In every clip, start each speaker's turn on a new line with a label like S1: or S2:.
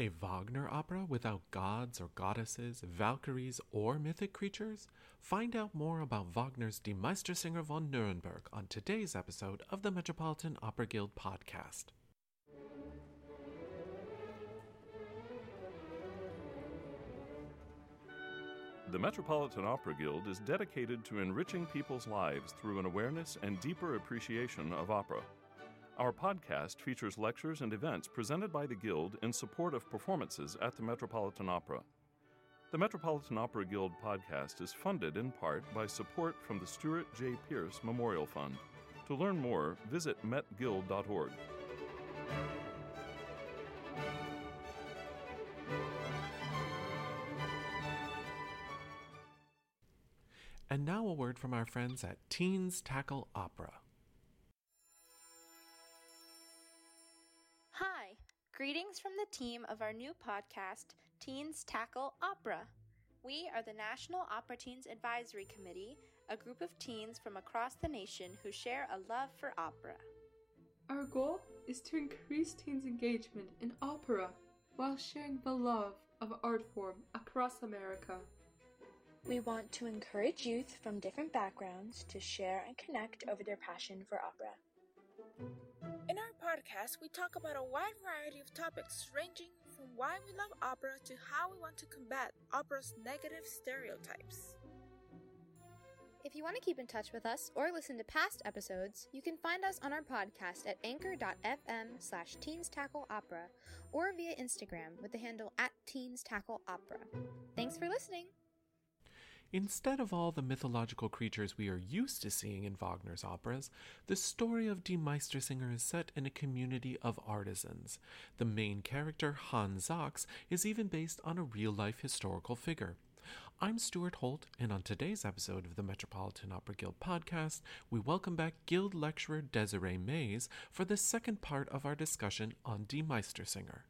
S1: A Wagner opera without gods or goddesses, Valkyries, or mythic creatures? Find out more about Wagner's Die Meistersinger von Nuremberg on today's episode of the Metropolitan Opera Guild podcast.
S2: The Metropolitan Opera Guild is dedicated to enriching people's lives through an awareness and deeper appreciation of opera. Our podcast features lectures and events presented by the Guild in support of performances at the Metropolitan Opera. The Metropolitan Opera Guild podcast is funded in part by support from the Stuart J. Pierce Memorial Fund. To learn more, visit metguild.org.
S1: And now a word from our friends at Teens Tackle Opera.
S3: Greetings from the team of our new podcast, Teens Tackle Opera. We are the National Opera Teens Advisory Committee, a group of teens from across the nation who share a love for opera.
S4: Our goal is to increase teens' engagement in opera while sharing the love of art form across America.
S5: We want to encourage youth from different backgrounds to share and connect over their passion for opera.
S6: Podcast, we talk about a wide variety of topics ranging from why we love opera to how we want to combat opera's negative stereotypes.
S7: If you want to keep in touch with us or listen to past episodes, you can find us on our podcast at anchor.fm slash teens tackle opera or via Instagram with the handle at teens tackle opera. Thanks for listening.
S1: Instead of all the mythological creatures we are used to seeing in Wagner's operas, the story of Die Meistersinger is set in a community of artisans. The main character, Hans Sachs, is even based on a real life historical figure. I'm Stuart Holt, and on today's episode of the Metropolitan Opera Guild podcast, we welcome back Guild lecturer Desiree Mays for the second part of our discussion on Die Meistersinger.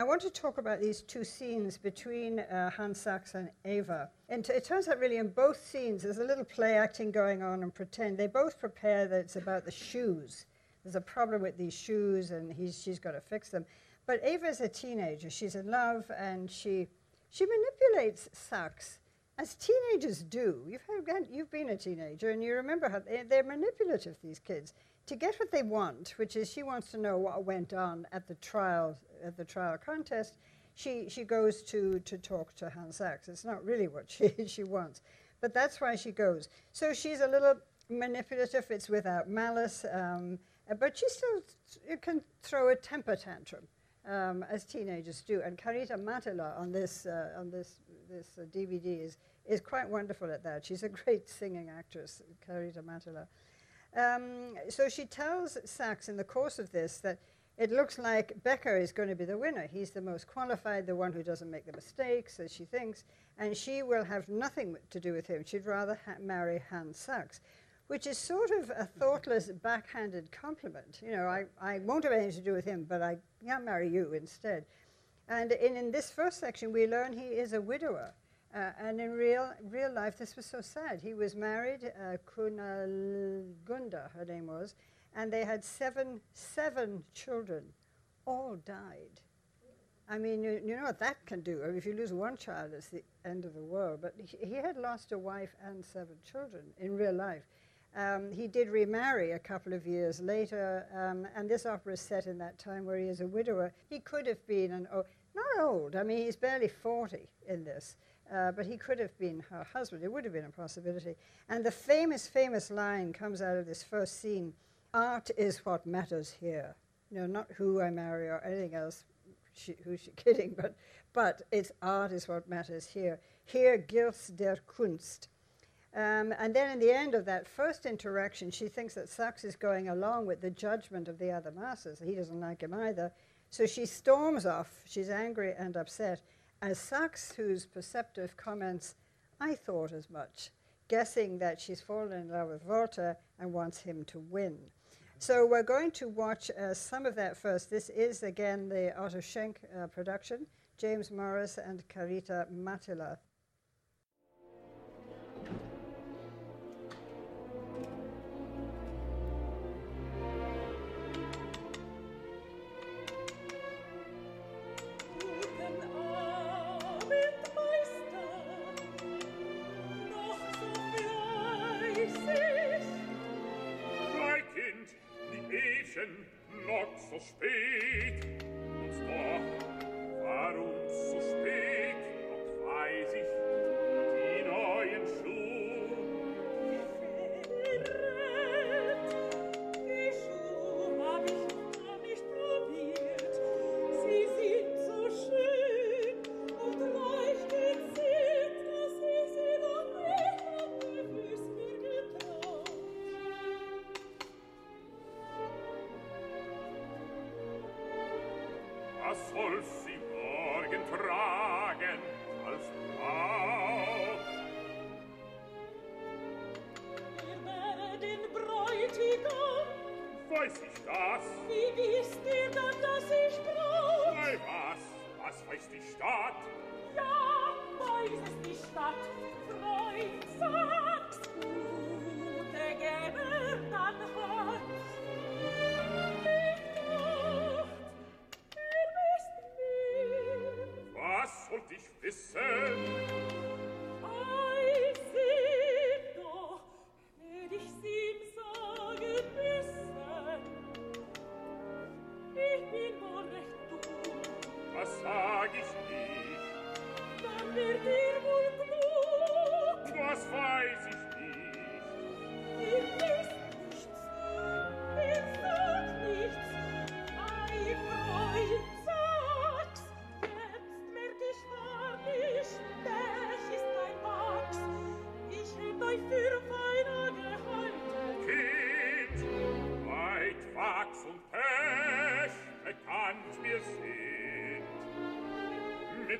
S8: I want to talk about these two scenes between uh, Hans Sachs and Eva. And t- it turns out, really, in both scenes, there's a little play acting going on and pretend. They both prepare that it's about the shoes. There's a problem with these shoes, and he's, she's got to fix them. But Eva is a teenager. She's in love, and she, she manipulates Sachs, as teenagers do. You've, had, you've been a teenager, and you remember how they, they're manipulative, these kids to get what they want, which is she wants to know what went on at the trial at the trial contest, she she goes to to talk to Hans Sachs. It's not really what she she wants, but that's why she goes. So she's a little manipulative. It's without malice, um, but she still th- can throw a temper tantrum. Um, as teenagers do, and Karita Mattila on this uh, on this this uh, DVD is is quite wonderful at that. She's a great singing actress, Karita Mattila. Um, so she tells Sachs in the course of this that it looks like Becker is going to be the winner. He's the most qualified, the one who doesn't make the mistakes, as she thinks, and she will have nothing to do with him. She'd rather ha- marry Hans Sachs, which is sort of a thoughtless, backhanded compliment. You know, I, I won't have anything to do with him, but I can marry you instead. And in, in this first section, we learn he is a widower. Uh, and in real, real life, this was so sad. He was married, uh, Kunigunde, her name was, and they had seven, seven children. All died. I mean, you, you know what that can do. I mean, if you lose one child, it's the end of the world. But he, he had lost a wife and seven children in real life. Um, he did remarry a couple of years later, um, and this opera is set in that time where he is a widower. He could have been an, oh, not old, I mean, he's barely 40 in this. Uh, but he could have been her husband. It would have been a possibility. And the famous, famous line comes out of this first scene Art is what matters here. You know, not who I marry or anything else, she, who's she kidding, but, but it's art is what matters here. Hier gilt's der Kunst. Um, and then in the end of that first interaction, she thinks that Sachs is going along with the judgment of the other masters. He doesn't like him either. So she storms off. She's angry and upset as Sachs, whose perceptive, comments, I thought as much, guessing that she's fallen in love with Walter and wants him to win. So we're going to watch uh, some of that first. This is, again, the Otto Schenk uh, production, James Morris and Karita Mattila.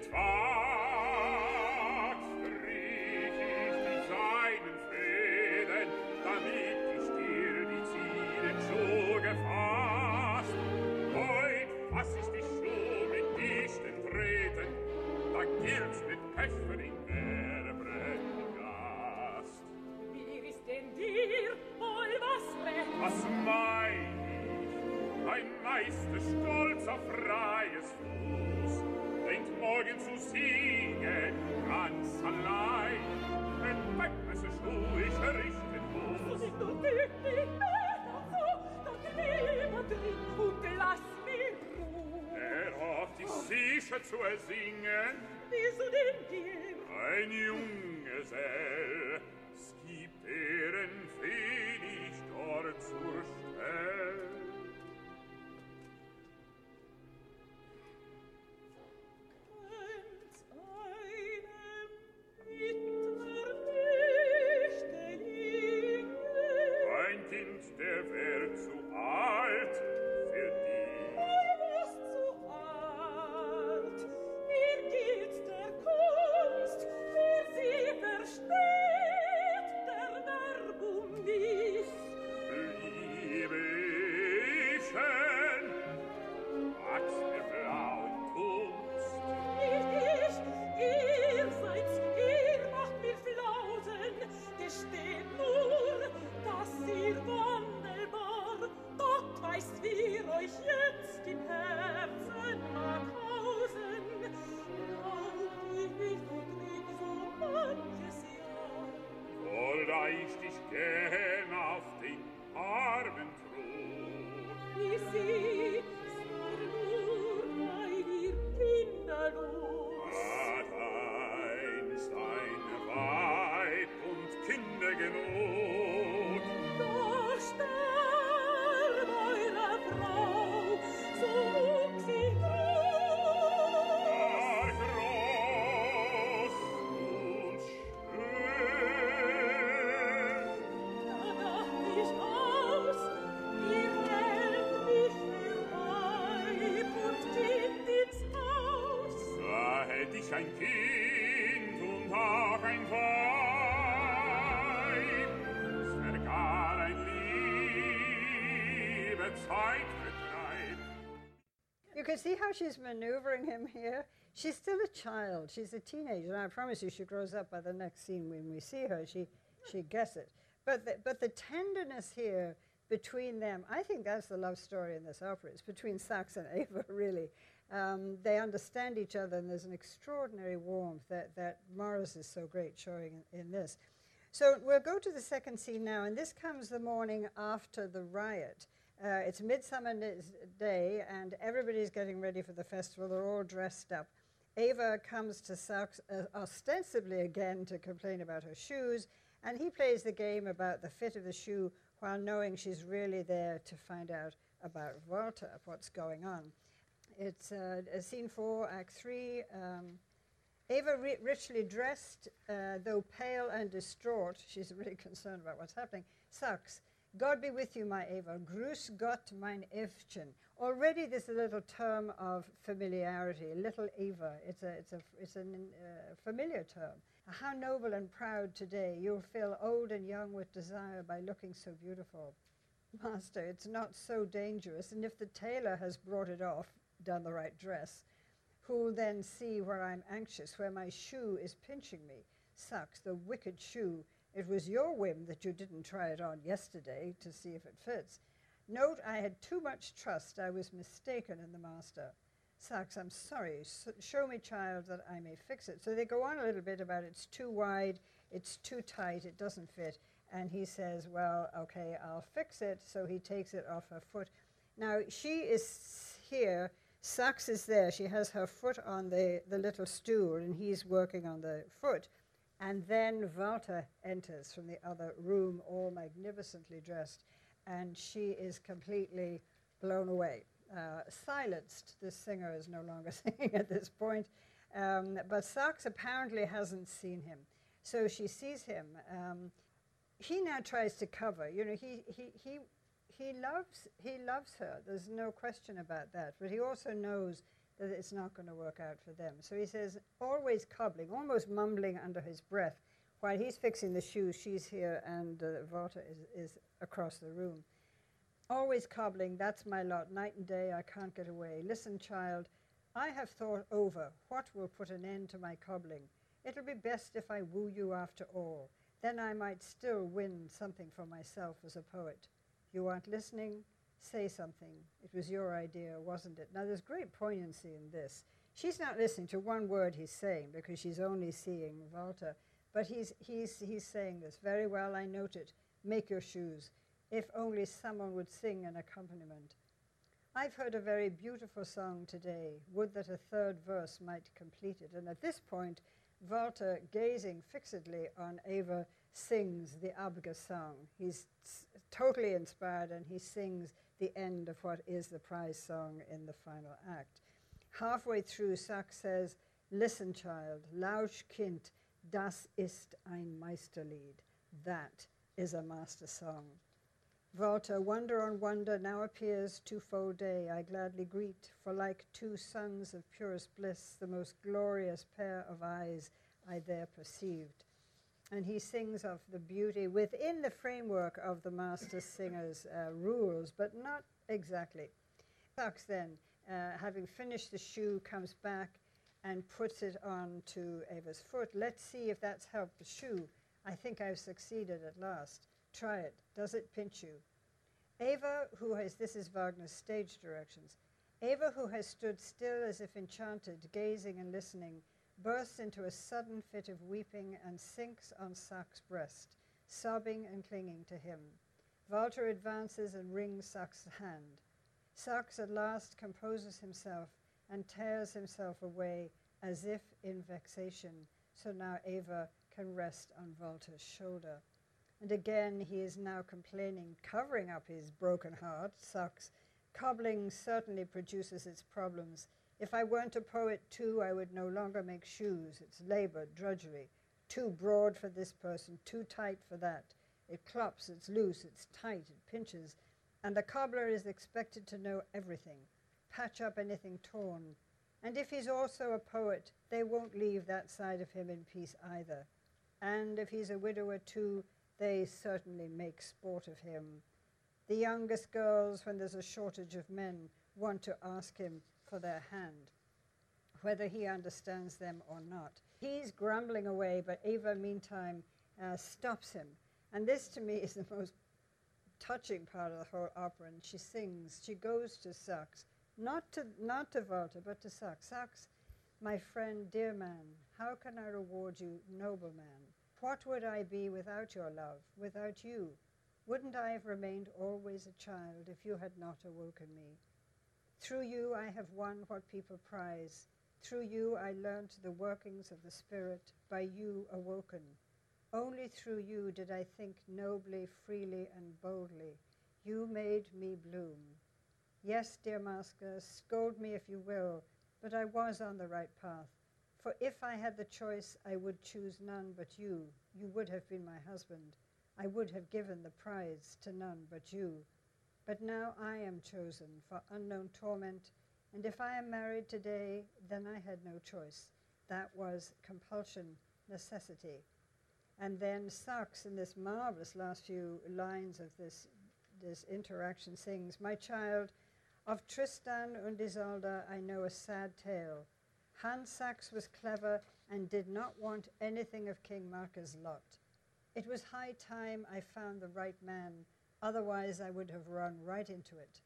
S9: etwa singen.
S10: Wieso denn dir?
S9: Ein
S11: Jung see how she's maneuvering him here. She's still a child. She's a teenager. And I promise you, she grows up by the next scene when we see her. She, she gets it. But the, but the tenderness here between them, I think that's the love story in this opera. It's between Sachs and Ava, really. Um, they understand each other, and there's an extraordinary warmth that, that Morris is so great showing in, in this. So we'll go to the second scene now, and this comes the morning after the riot.
S8: Uh, it's Midsummer Day, and everybody's getting ready for the festival. They're all dressed up. Ava comes to Sachs uh, ostensibly again to complain about her shoes, and he plays the game about the fit of the shoe while knowing she's really there to find out about Walter, what's going on. It's uh, scene four, act three. Um, Ava, ri- richly dressed, uh, though pale and distraught, she's really concerned about what's happening, Sachs. God be with you, my Eva. Grüß Gott, mein Evchen. Already there's a little term of familiarity, little Ava. It's a, it's a, it's a uh, familiar term. How noble and proud today. You'll feel old and young with desire by looking so beautiful. Master, it's not so dangerous, and if the tailor has brought it off, done the right dress, who'll then see where I'm anxious, where my shoe is pinching me? Sachs, the wicked shoe. It was your whim that you didn't try it on yesterday to see if it fits. Note I had too much trust. I was mistaken in the master. Sachs, I'm sorry. Show me, child, that I may fix it. So they go on a little bit about it's too wide, it's too tight, it doesn't fit. And he says, Well, okay, I'll fix it. So he takes it off her foot. Now, she is here. Sachs is there. She has her foot on the, the little stool, and he's working on the foot. And then Walter enters from the other room, all magnificently dressed, and she is completely blown away. Uh, silenced, this singer is no longer singing at this point, um, but Sachs apparently hasn't seen him. So she sees him. Um, he now tries to cover. You know, he, he, he, he, loves, he loves her. There's no question about that. But he also knows that it's not going to work out for them. So he says, always cobbling, almost mumbling under his breath. While he's fixing the shoes, she's here, and uh, Walter is, is across the room. Always cobbling, that's my lot. Night and day, I can't get away. Listen, child, I have thought over what will put an end to my cobbling. It'll be best if I woo you after all. Then I might still win something for myself as a poet. You aren't listening? Say something. It was your idea, wasn't it? Now, there's great poignancy in this. She's not listening to one word he's saying because she's only seeing Walter. But he's, he's, he's saying this very well. I note it. Make your shoes. If only someone would sing an accompaniment. I've heard a very beautiful song today. Would that a third verse might complete it. And at this point, Walter, gazing fixedly on Ava, sings the Abgesang. He's totally inspired and he sings the end of what is the prize song in the final act. Halfway through, Sachs says, Listen, child, lausch Kind, das ist ein Meisterlied. That is a master song. Walter, wonder on wonder now appears twofold day I gladly greet, for like two suns of purest bliss, the most glorious pair of eyes I there perceived. And he sings of the beauty within the framework of the master singer's uh, rules, but not exactly. Sachs then, uh, having finished the shoe, comes back and puts it on to Ava's foot. Let's see if that's helped the shoe. I think I've succeeded at last. Try it. Does it pinch you? Ava, who has, this is Wagner's stage directions, Ava, who has stood still as if enchanted, gazing and listening, bursts into a sudden fit of weeping and sinks on Sachs' breast, sobbing and clinging to him. Walter advances and wrings Sachs' hand. Sachs at last composes himself and tears himself away as if in vexation, so now Ava can rest on Walter's shoulder. And again he is now complaining, covering up his broken heart, Sachs. Cobbling certainly produces its problems. If I weren't a poet too, I would no longer make shoes. It's labor, drudgery. Too broad for this person, too tight for that. It clops, it's loose, it's tight, it pinches. And the cobbler is expected to know everything, patch up anything torn. And if he's also a poet, they won't leave that side of him in peace either. And if he's a widower too, they certainly make sport of him. The youngest girls, when there's a shortage of men, want to ask him for their hand, whether he understands them or not. He's grumbling away, but Eva, meantime, uh, stops him. And this, to me, is the most touching part of the whole opera. And she sings, she goes to Sachs, not to, not to Walter, but to Sachs. Sachs, my friend, dear man, how can I reward you, noble man? What would I be without your love, without you? Wouldn't I have remained always a child if you had not awoken me? Through you I have won what people prize. Through you I learnt the workings of the Spirit, by you awoken. Only through you did I think nobly, freely, and boldly. You made me bloom. Yes, dear master, scold me if you will, but I was on the right path. For if I had the choice, I would choose none but you. You would have been my husband. I would have given the prize to none but you. But now I am chosen for unknown torment, and if I am married today, then I had no choice. That was compulsion, necessity. And then Sachs, in this marvelous last few lines of this, this interaction, sings, My child, of Tristan und Isolde I know a sad tale. Hans Sachs was clever and did not want anything of King Mark's lot. It was high time I found the right man, otherwise I would have run right into it.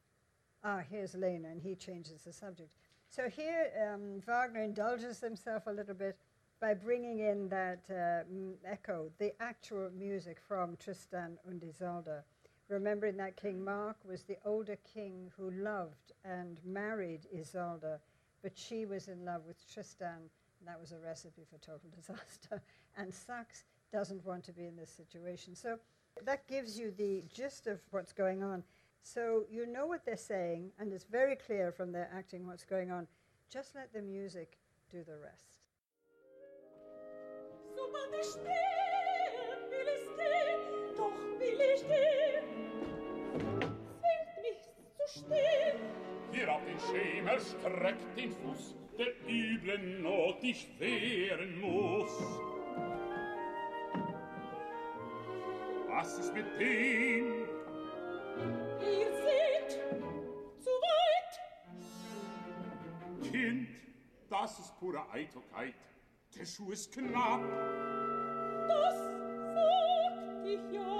S8: Ah, here's Lena, and he changes the subject. So here, um, Wagner indulges himself a little bit by bringing in that uh, echo, the actual music from Tristan und Isolde. Remembering that King Mark was the older king who loved and married Isolde, but she was in love with Tristan, and that was a recipe for total disaster. And Sachs doesn't want to be in this situation. So that gives you the gist of what's going on. So you know what they're saying, and it's very clear from their acting what's going on. Just let the music do the rest.
S11: Sobald ich stehe, will ich stehen, doch will ich gehen. Zwingt mich zu stehen.
S9: Hier auf den Schemel streckt den Fuß, der üblen Not ich wehren muss. was ist mit dem?
S11: Ihr seht, zu weit.
S9: Kind, das ist pure Eitelkeit. Der Schuh ist knapp.
S11: Das sagt ich ja.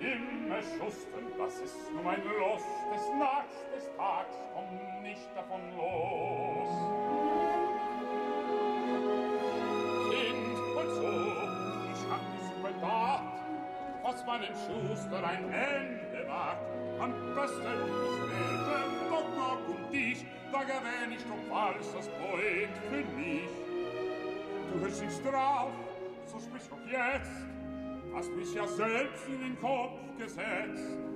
S9: Immer schustern, das ist nur mein Los, des Nachts, des Tags, komm nicht davon los. Kind, und so, ich hab es überdacht, was meinem Schuster ein Ende. Stelle schwirrte, doch noch um dich, da gewähn ich doch falsch das Poet für mich. Du hörst dich drauf, so sprich auch jetzt, hast mich ja selbst in den Kopf gesetzt.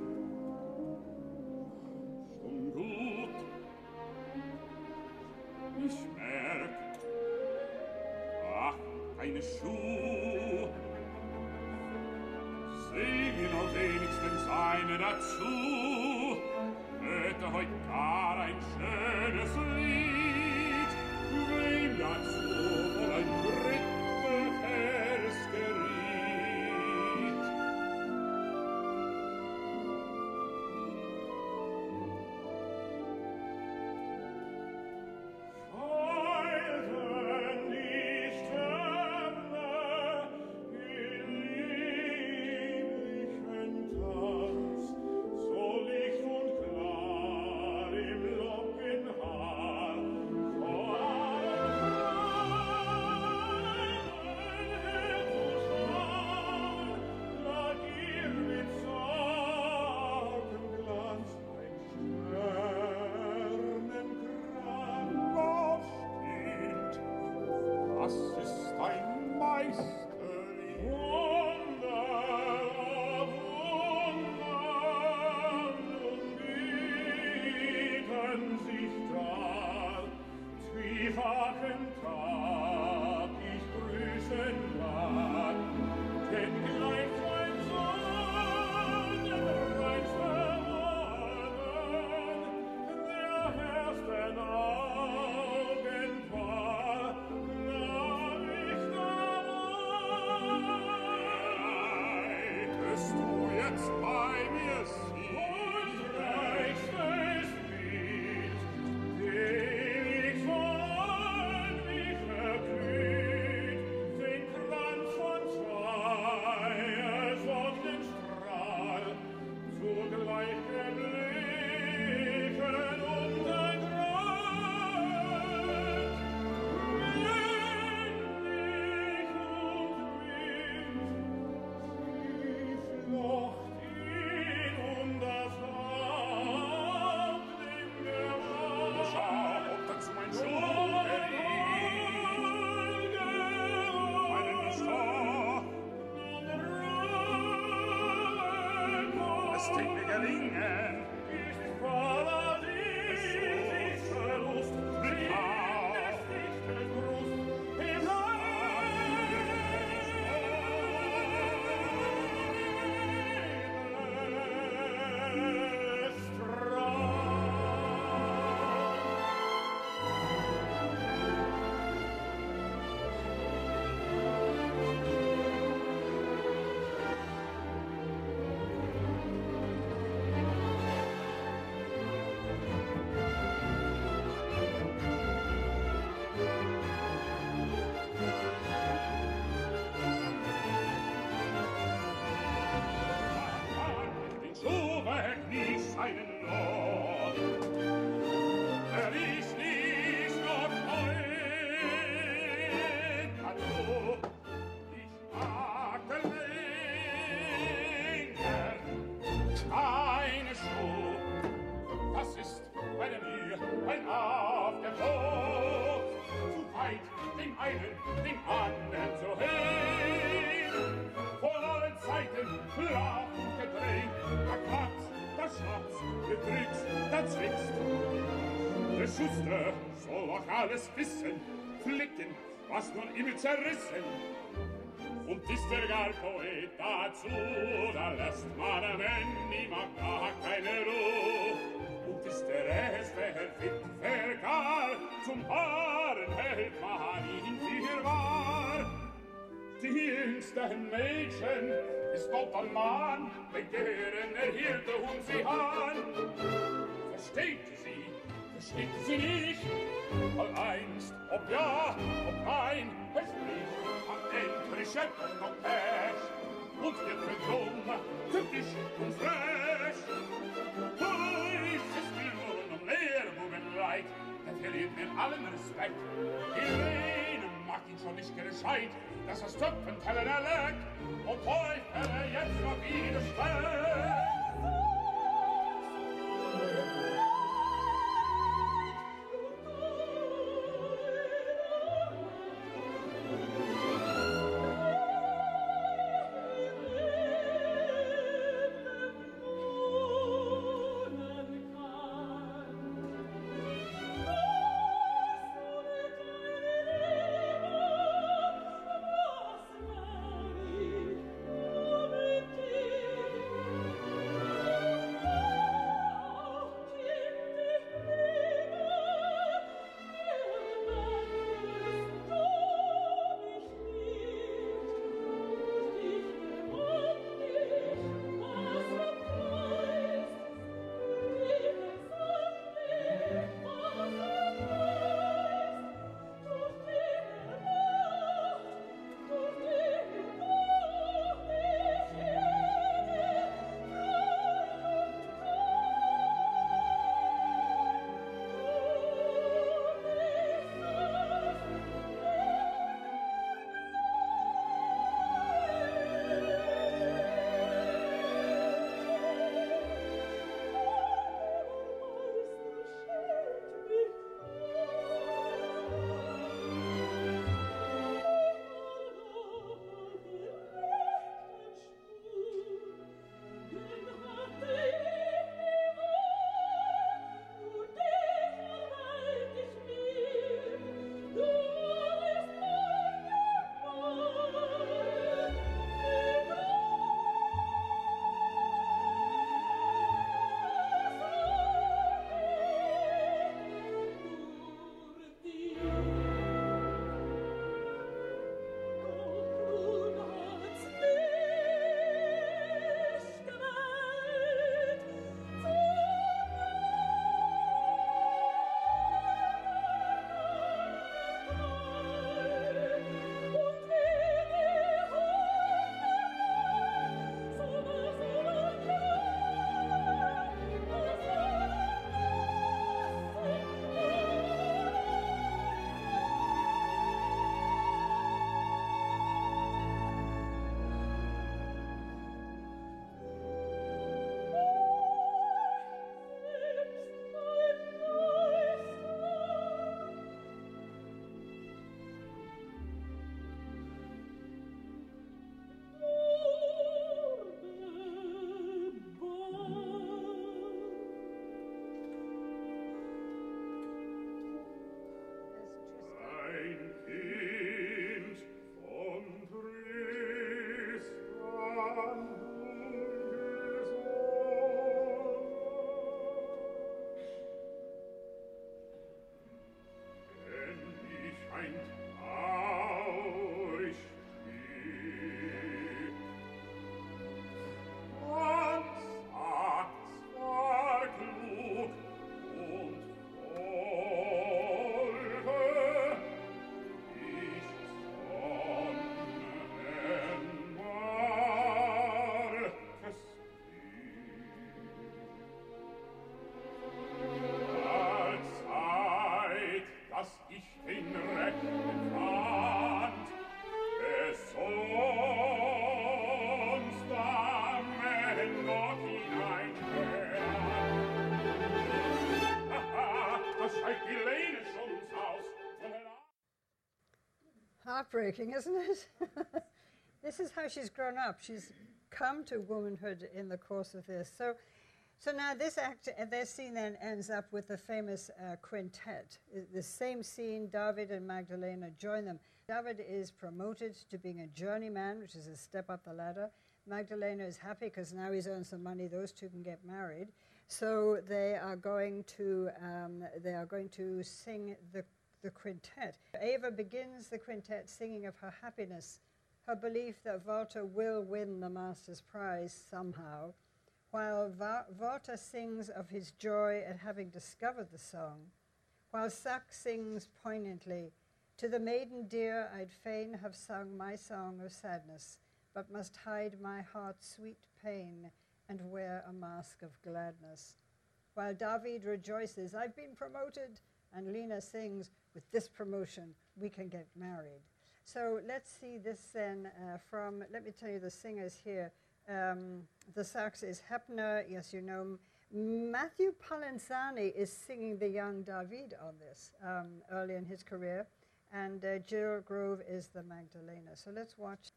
S9: einen den anderen zu heben. Vor allen Seiten flach und gedreht, da klappt, da schnappt, da da zwickst. Der Schuster soll auch alles wissen, flicken, was nun ihm zerrissen. Und ist der gar Poet dazu, da lässt man am Ende immer gar keine Ruhe. Und ist der erste Herr Witwergal, zum Haaren hält man ihn die jüngsten Mädchen, ist Gott ein Mann, begehren, erhielte hirte und sie an. Versteht sie, versteht sie nicht, all einst, ob ja, ob nein, es blieb am Ende Schöpfung und Pech, und wir sind dumm, tückisch und frech. Durch es mir nur noch mehr, wo mir leid, denn verliert mir allen Respekt, die Rede, macht ihn schon nicht gescheit, dass er Töpfen Teller erleck, und poi er jetzt noch wieder
S11: schwer.
S8: Heartbreaking, isn't it? this is how she's grown up. She's come to womanhood in the course of this. So, so now this act, uh, this scene then ends up with the famous uh, quintet. Uh, The same scene, David and Magdalena join them. David is promoted to being a journeyman, which is a step up the ladder. Magdalena is happy because now he's earned some money. Those two can get married. So they are going to um, they are going to sing the the quintet. Ava begins the quintet singing of her happiness, her belief that Walter will win the master's prize somehow, while Va- Walter sings of his joy at having discovered the song, while Sachs sings poignantly, To the maiden dear I'd fain have sung my song of sadness, but must hide my heart's sweet pain and wear a mask of gladness. While David rejoices, I've been promoted, and Lena sings, with this promotion, we can get married. So let's see this then uh, from, let me tell you the singers here. Um, the Sachs is Heppner, yes, you know. Matthew Polenzani is singing the young David on this um, early in his career, and uh, Jill Grove is the Magdalena. So let's watch.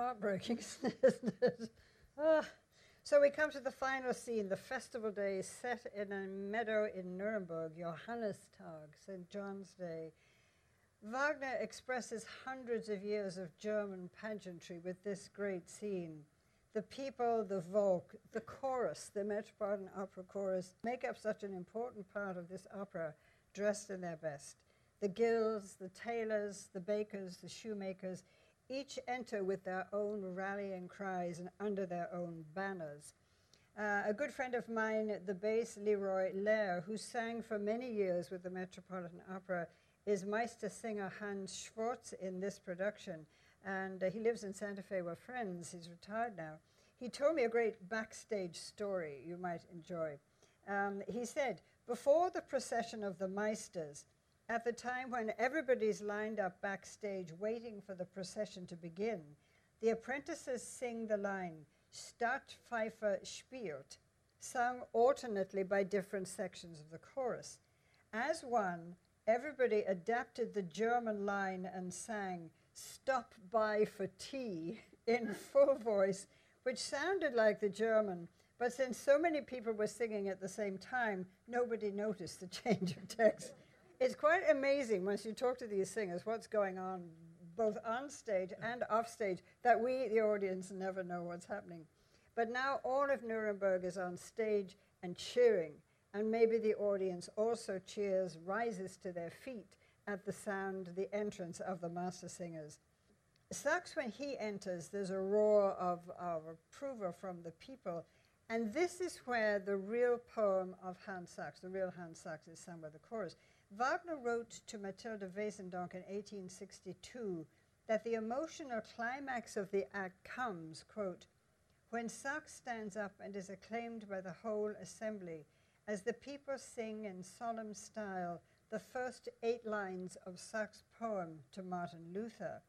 S8: Heartbreaking, isn't it? Ah. So we come to the final scene, the festival day set in a meadow in Nuremberg, Johannistag, St. John's Day. Wagner expresses hundreds of years of German pageantry with this great scene. The people, the Volk, the chorus, the Metropolitan Opera Chorus, make up such an important part of this opera, dressed in their best. The guilds, the tailors, the bakers, the shoemakers, each enter with their own rallying cries and under their own banners. Uh, a good friend of mine, the bass Leroy Lehr, who sang for many years with the Metropolitan Opera, is Meister singer Hans Schwarz in this production. And uh, he lives in Santa Fe. We're friends. He's retired now. He told me a great backstage story you might enjoy. Um, he said, Before the procession of the Meisters, at the time when everybody's lined up backstage waiting for the procession to begin, the apprentices sing the line, Stadtpfeifer spielt, sung alternately by different sections of the chorus. As one, everybody adapted the German line and sang, Stop by for tea, in full voice, which sounded like the German, but since so many people were singing at the same time, nobody noticed the change of text. It's quite amazing once you talk to these singers what's going on both on stage and off stage that we, the audience, never know what's happening. But now all of Nuremberg is on stage and cheering, and maybe the audience also cheers, rises to their feet at the sound, the entrance of the master singers. Sachs, when he enters, there's a roar of, of approval from the people, and this is where the real poem of Hans Sachs, the real Hans Sachs, is sung by the chorus. Wagner wrote to Mathilde Wesendonck in 1862 that the emotional climax of the act comes, quote, when Sachs stands up and is acclaimed by the whole assembly as the people sing in solemn style the first eight lines of Sachs' poem to Martin Luther.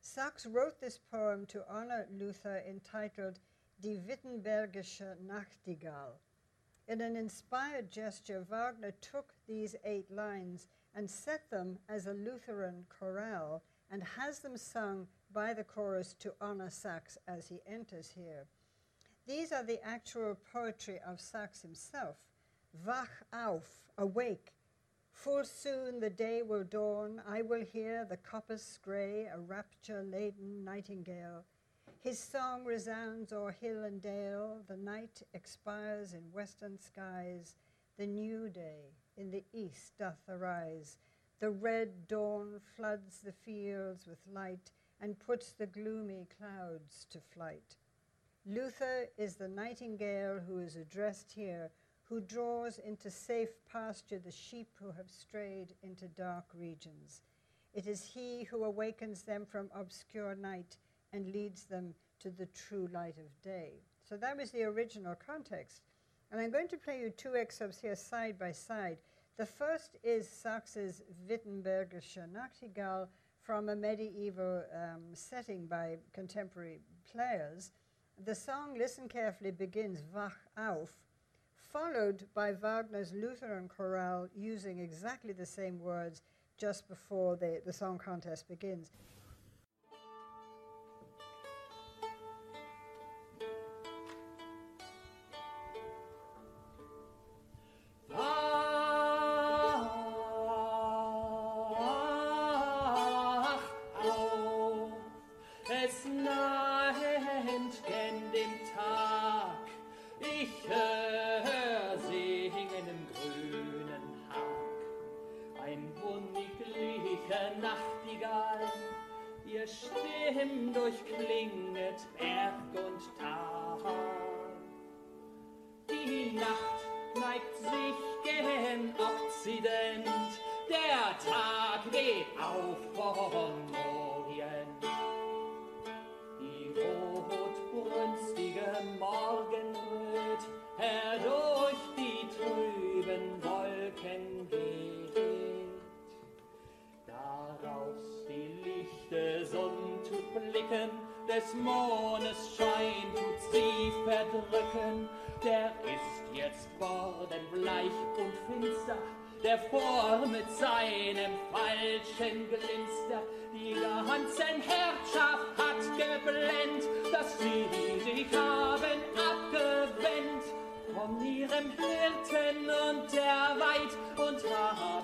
S8: Sachs wrote this poem to honor Luther entitled Die Wittenbergische Nachtigall. In an inspired gesture, Wagner took these eight lines and set them as a Lutheran chorale and has them sung by the chorus to honor Sachs as he enters here. These are the actual poetry of Sachs himself. Wach auf, awake. Full soon the day will dawn. I will hear the coppice gray, a rapture laden nightingale. His song resounds o'er hill and dale. The night expires in western skies. The new day in the east doth arise. The red dawn floods the fields with light and puts the gloomy clouds to flight. Luther is the nightingale who is addressed here, who draws into safe pasture the sheep who have strayed into dark regions. It is he who awakens them from obscure night and leads them to the true light of day. So that was the original context. And I'm going to play you two excerpts here side by side. The first is Sachs's Wittenbergische Nachtigall from a medieval um, setting by contemporary players. The song, listen carefully, begins Wach auf, followed by Wagner's Lutheran chorale using exactly the same words just before the, the song contest begins.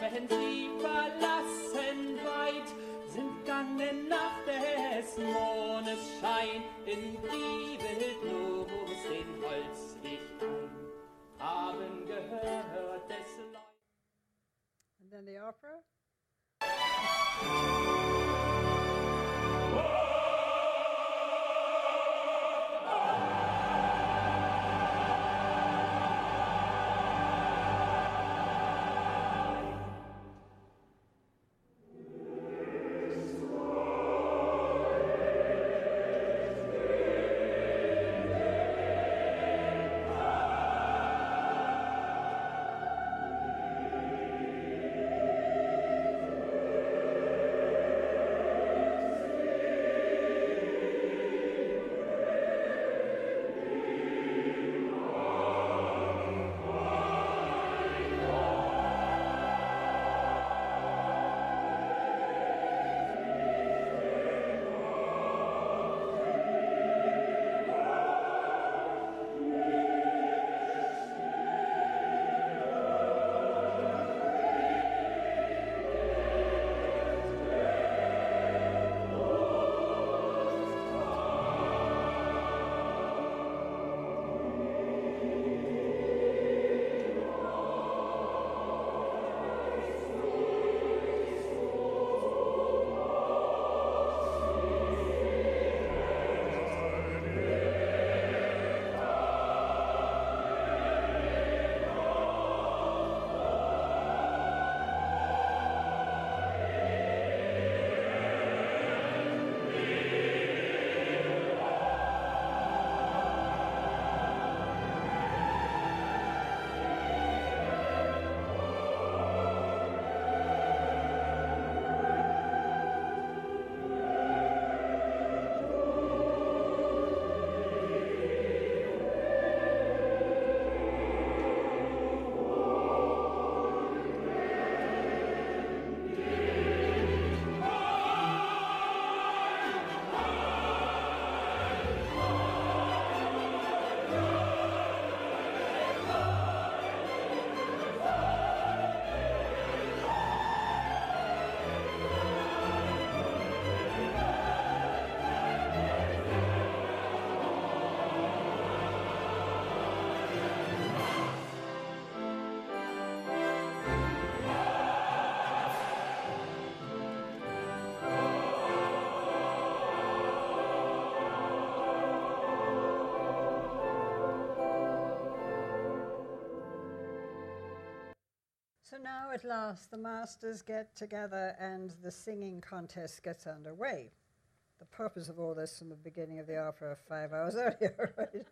S11: Sprechen sie verlassen weit, sind gangen nach des Mondes Schein in die Welt Wildlos den Holz nicht ein, haben gehört des Leute.
S8: And then the opera. At last the masters get together and the singing contest gets underway. The purpose of all this from the beginning of the opera five hours earlier, right?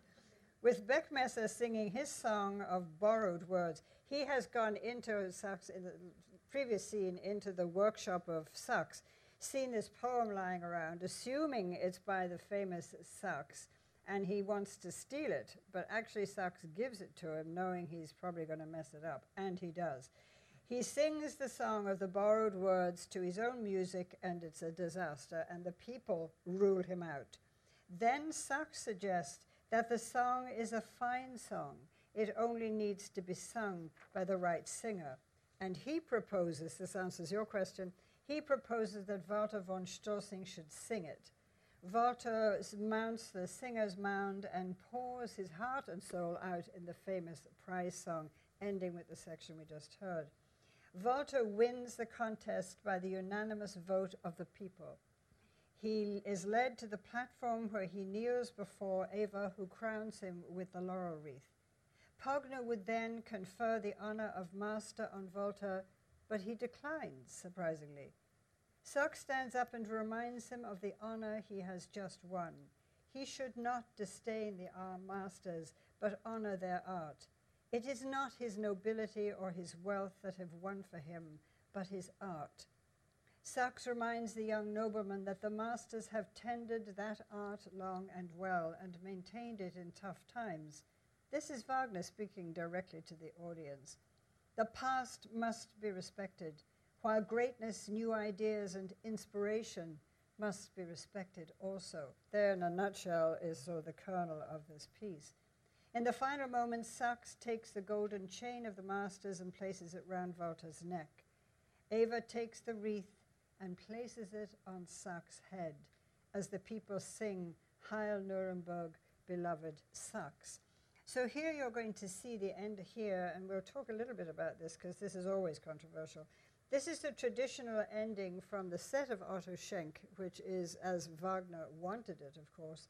S8: With Beckmesser singing his song of borrowed words, he has gone into Sachs in the previous scene into the workshop of Sachs, seen this poem lying around, assuming it's by the famous Sachs, and he wants to steal it, but actually Sachs gives it to him, knowing he's probably going to mess it up, and he does. He sings the song of the borrowed words to his own music, and it's a disaster, and the people rule him out. Then Sachs suggests that the song is a fine song. It only needs to be sung by the right singer. And he proposes, this answers your question, he proposes that Walter von Stolzing should sing it. Walter mounts the singer's mound and pours his heart and soul out in the famous prize song, ending with the section we just heard. Walter wins the contest by the unanimous vote of the people. He is led to the platform where he kneels before Eva, who crowns him with the laurel wreath. Pogner would then confer the honor of master on Walter, but he declines, surprisingly. Sachs stands up and reminds him of the honor he has just won. He should not disdain the uh, masters, but honor their art. It is not his nobility or his wealth that have won for him, but his art. Sachs reminds the young nobleman that the masters have tended that art long and well and maintained it in tough times. This is Wagner speaking directly to the audience. The past must be respected, while greatness, new ideas, and inspiration must be respected also. There, in a nutshell, is so the kernel of this piece. In the final moments, Sachs takes the golden chain of the masters and places it round Walter's neck. Eva takes the wreath and places it on Sachs' head, as the people sing Heil Nuremberg, beloved Sachs. So here you're going to see the end here, and we'll talk a little bit about this because this is always controversial. This is the traditional ending from the set of Otto Schenk, which is as Wagner wanted it, of course,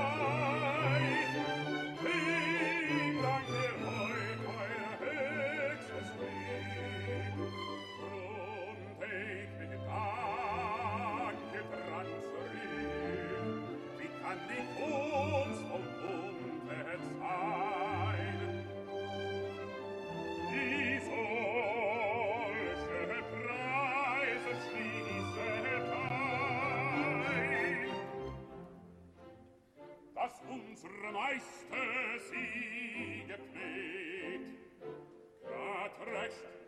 S9: grad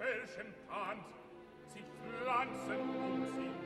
S9: fälschend plant, sie pflanzen und
S8: sie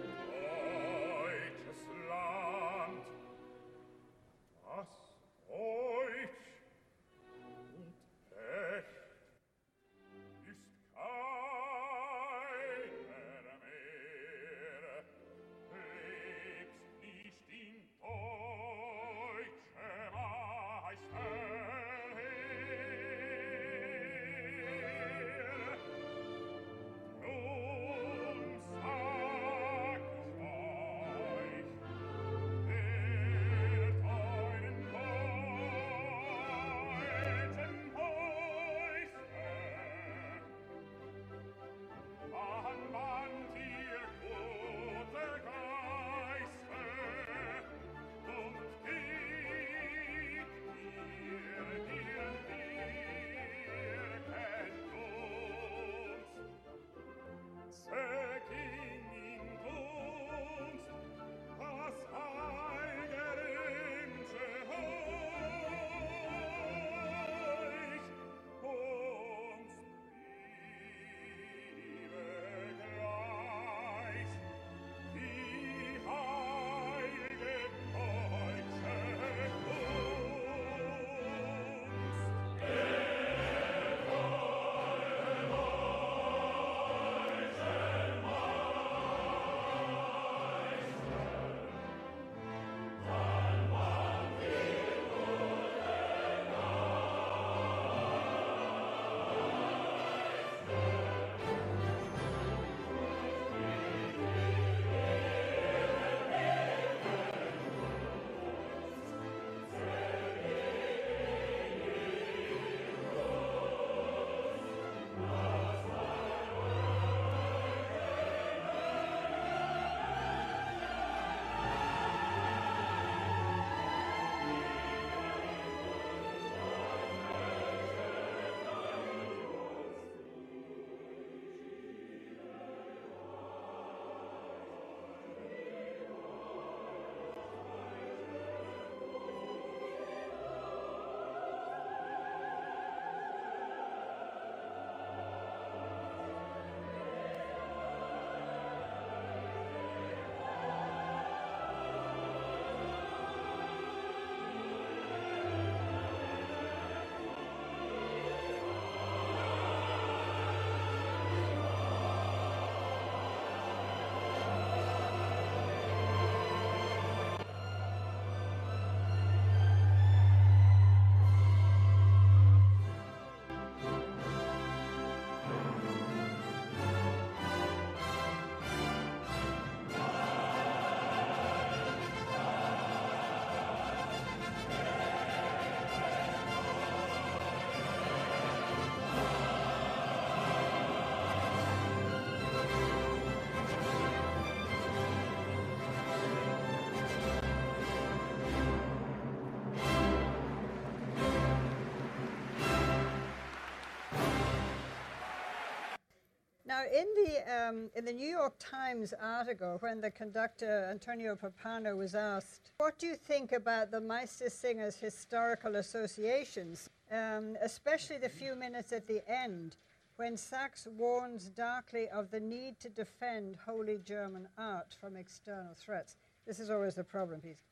S8: um, in the New York Times article, when the conductor Antonio Pappano was asked, What do you think about the Meistersinger's historical associations, um, especially the few minutes at the end when Sachs warns darkly of the need to defend Holy German art from external threats? This is always the problem piece.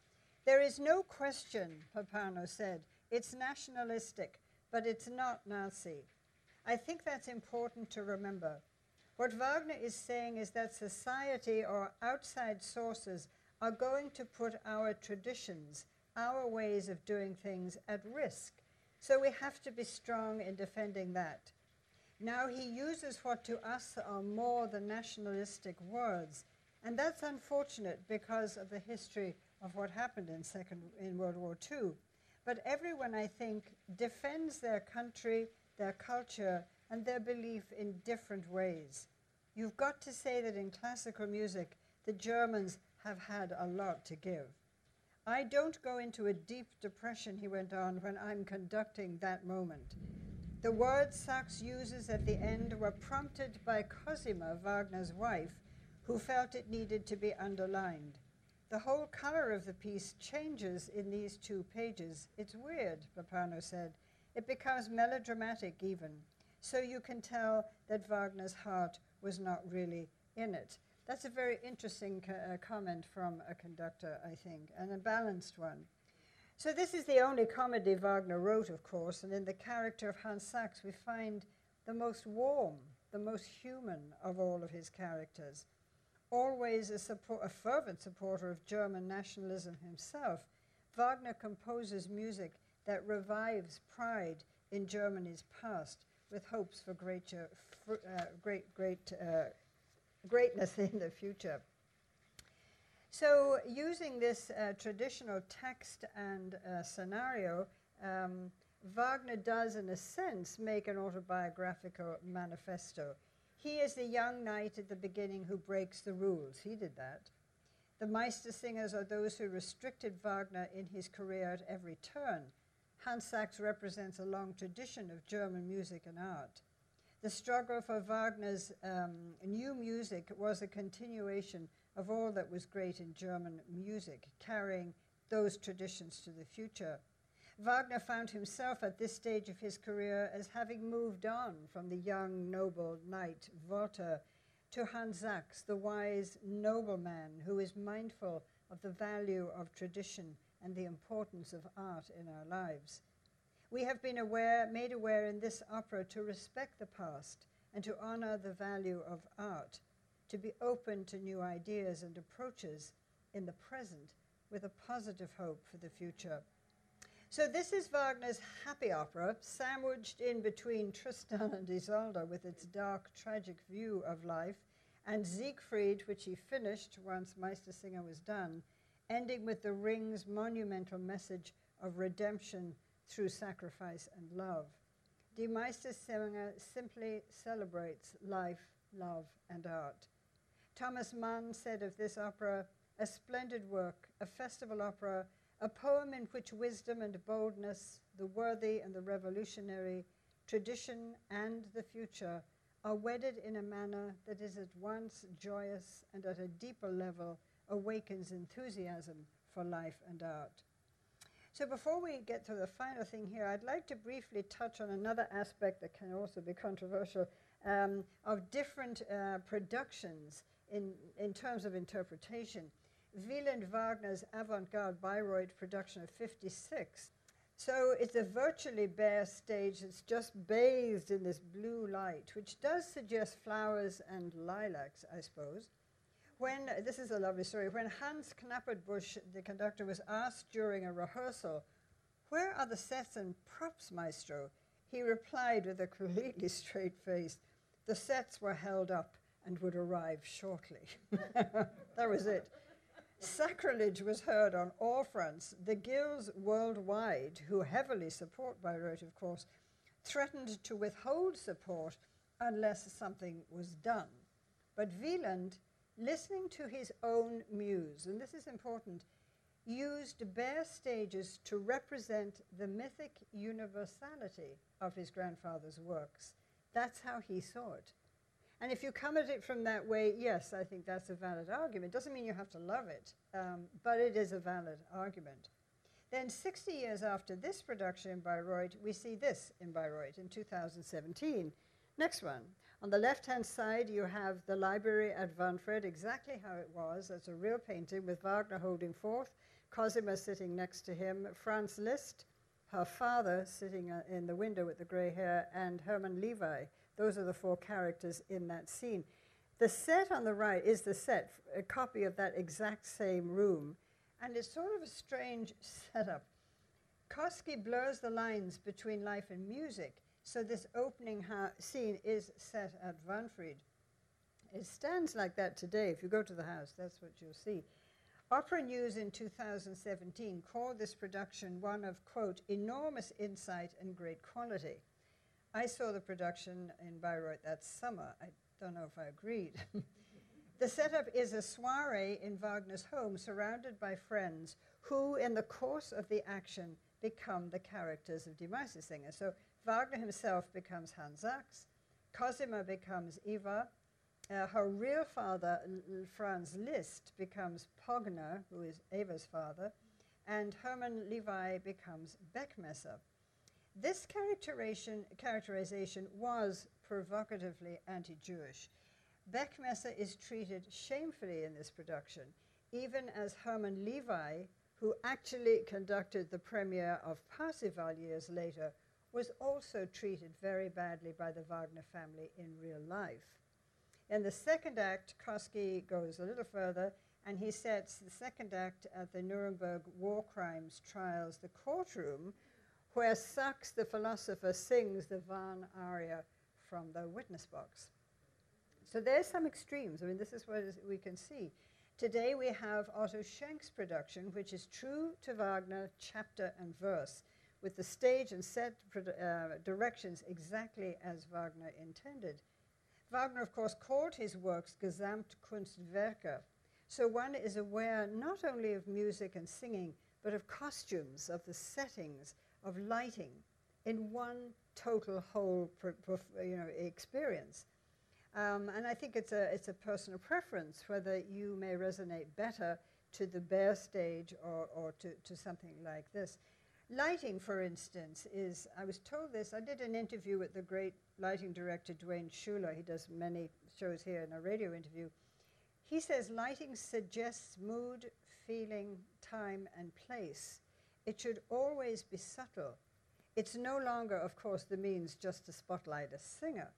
S8: There is no question, Pappano said, it's nationalistic, but it's not Nazi. I think that's important to remember. What Wagner is saying is that society or outside sources are going to put our traditions, our ways of doing things at risk. So we have to be strong in defending that. Now he uses what to us are more than nationalistic words, and that's unfortunate because of the history of what happened in second in World War II. But everyone, I think, defends their country, their culture, and their belief in different ways. You've got to say that in classical music, the Germans have had a lot to give. I don't go into a deep depression, he went on, when I'm conducting that moment. The words Sachs uses at the end were prompted by Cosima, Wagner's wife, who felt it needed to be underlined. The whole color of the piece changes in these two pages. It's weird, Pappano said. It becomes melodramatic, even. So you can tell that Wagner's heart was not really in it. That's a very interesting co- uh, comment from a conductor, I think, and a balanced one. So, this is the only comedy Wagner wrote, of course, and in the character of Hans Sachs, we find the most warm, the most human of all of his characters always a, support, a fervent supporter of German nationalism himself, Wagner composes music that revives pride in Germany's past with hopes for greater, fr- uh, great, great, uh, greatness in the future. So, using this uh, traditional text and uh, scenario, um, Wagner does, in a sense, make an autobiographical manifesto. He is the young knight at the beginning who breaks the rules. He did that. The Meistersingers are those who restricted Wagner in his career at every turn. Hans Sachs represents a long tradition of German music and art. The struggle for Wagner's um, new music was a continuation of all that was great in German music, carrying those traditions to the future. Wagner found himself at this stage of his career as having moved on from the young, noble knight Walter to Hans Sachs, the wise nobleman who is mindful of the value of tradition and the importance of art in our lives. We have been aware, made aware in this opera to respect the past and to honor the value of art, to be open to new ideas and approaches in the present with a positive hope for the future. So this is Wagner's happy opera, sandwiched in between Tristan and Isolde with its dark, tragic view of life, and Siegfried, which he finished once Meistersinger was done, ending with the ring's monumental message of redemption through sacrifice and love. Die Meistersinger simply celebrates life, love, and art. Thomas Mann said of this opera, a splendid work, a festival opera, a poem in which wisdom and boldness, the worthy and the revolutionary, tradition and the future are wedded in a manner that is at once joyous and at a deeper level awakens enthusiasm for life and art. So, before we get to the final thing here, I'd like to briefly touch on another aspect that can also be controversial um, of different uh, productions in, in terms of interpretation. Wieland Wagner's avant garde Bayreuth production of 56. So it's a virtually bare stage that's just bathed in this blue light, which does suggest flowers and lilacs, I suppose. When, this is a lovely story, when Hans Knappertsbusch, the conductor, was asked during a rehearsal, Where are the sets and props, maestro? He replied with a completely straight face, The sets were held up and would arrive shortly. that was it. Sacrilege was heard on all fronts. The guilds worldwide, who heavily support Bayreuth, of course, threatened to withhold support unless something was done. But Wieland, listening to his own muse, and this is important, used bare stages to represent the mythic universality of his grandfather's works. That's how he saw it. And if you come at it from that way, yes, I think that's a valid argument. Doesn't mean you have to love it, um, but it is a valid argument. Then, 60 years after this production in Bayreuth, we see this in Bayreuth in 2017. Next one. On the left hand side, you have the library at Wahnfried, exactly how it was. It's a real painting with Wagner holding forth, Cosima sitting next to him, Franz Liszt, her father, sitting uh, in the window with the grey hair, and Hermann Levi. Those are the four characters in that scene. The set on the right is the set, a copy of that exact same room, and it's sort of a strange setup. Kosky blurs the lines between life and music, so this opening ha- scene is set at Wahnfried. It stands like that today. If you go to the house, that's what you'll see. Opera News in 2017 called this production one of, quote, enormous insight and great quality. I saw the production in Bayreuth that summer. I don't know if I agreed. the setup is a soiree in Wagner's home surrounded by friends who, in the course of the action, become the characters of Die Meistersinger. So Wagner himself becomes Hans Sachs, Cosima becomes Eva, uh, her real father, L- Franz Liszt, becomes Pogner, who is Eva's father, and Hermann Levi becomes Beckmesser. This characterization, characterization was provocatively anti Jewish. Beckmesser is treated shamefully in this production, even as Hermann Levi, who actually conducted the premiere of Parsifal years later, was also treated very badly by the Wagner family in real life. In the second act, Kosky goes a little further and he sets the second act at the Nuremberg war crimes trials, the courtroom, where Sachs, the philosopher, sings the Wahn aria from the witness box. So there's some extremes. I mean, this is what is- we can see. Today we have Otto Schenk's production, which is true to Wagner, chapter and verse, with the stage and set uh, directions exactly as Wagner intended. Wagner, of course, called his works Gesamtkunstwerke. So one is aware not only of music and singing, but of costumes, of the settings, of lighting in one total whole you know, experience. Um, and I think it's a, it's a personal preference whether you may resonate better to the bare stage or, or to, to something like this. Lighting, for instance, is, I was told this, I did an interview with the great lighting director Duane Schuler. He does many shows here in a radio interview. He says lighting suggests mood, feeling, time, and place. It should always be subtle. It's no longer, of course, the means just to spotlight a singer.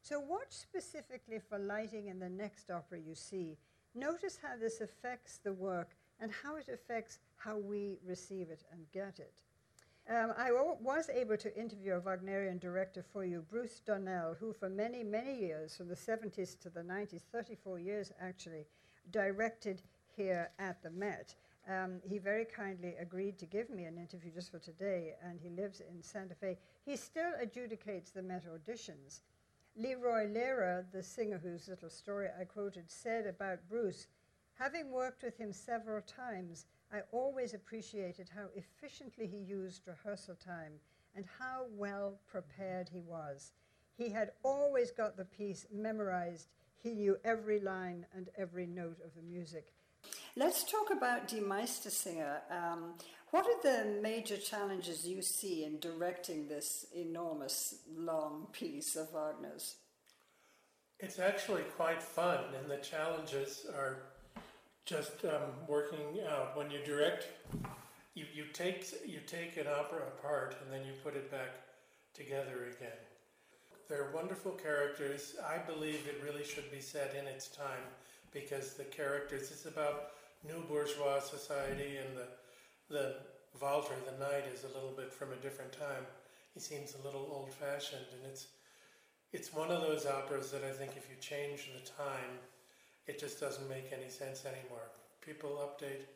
S8: So, watch specifically for lighting in the next opera you see. Notice how this affects the work and how it affects how we receive it and get it. Um, I w- was able to interview a Wagnerian director for you, Bruce Donnell, who for many, many years, from the 70s to the 90s, 34 years actually, directed here at the Met. Um, he very kindly agreed to give me an interview just for today, and he lives in Santa Fe. He still adjudicates the Met auditions. Leroy Lehrer, the singer whose little story I quoted, said about Bruce, having worked with him several times, I always appreciated how efficiently he used rehearsal time and how well prepared he was. He had always got the piece memorized. He knew every line and every note of the music. Let's talk about Die Meistersinger. Um, what are the major challenges you see in directing this enormous, long piece of Wagner's?
S12: It's actually quite fun, and the challenges are just um, working out. When you direct, you, you take you take an opera apart and then you put it back together again. They're wonderful characters. I believe it really should be set in its time because the characters. It's about new bourgeois society, and the the Walter, the knight, is a little bit from a different time. He seems a little old-fashioned, and it's it's one of those operas that I think if you change the time, it just doesn't make any sense anymore. People update.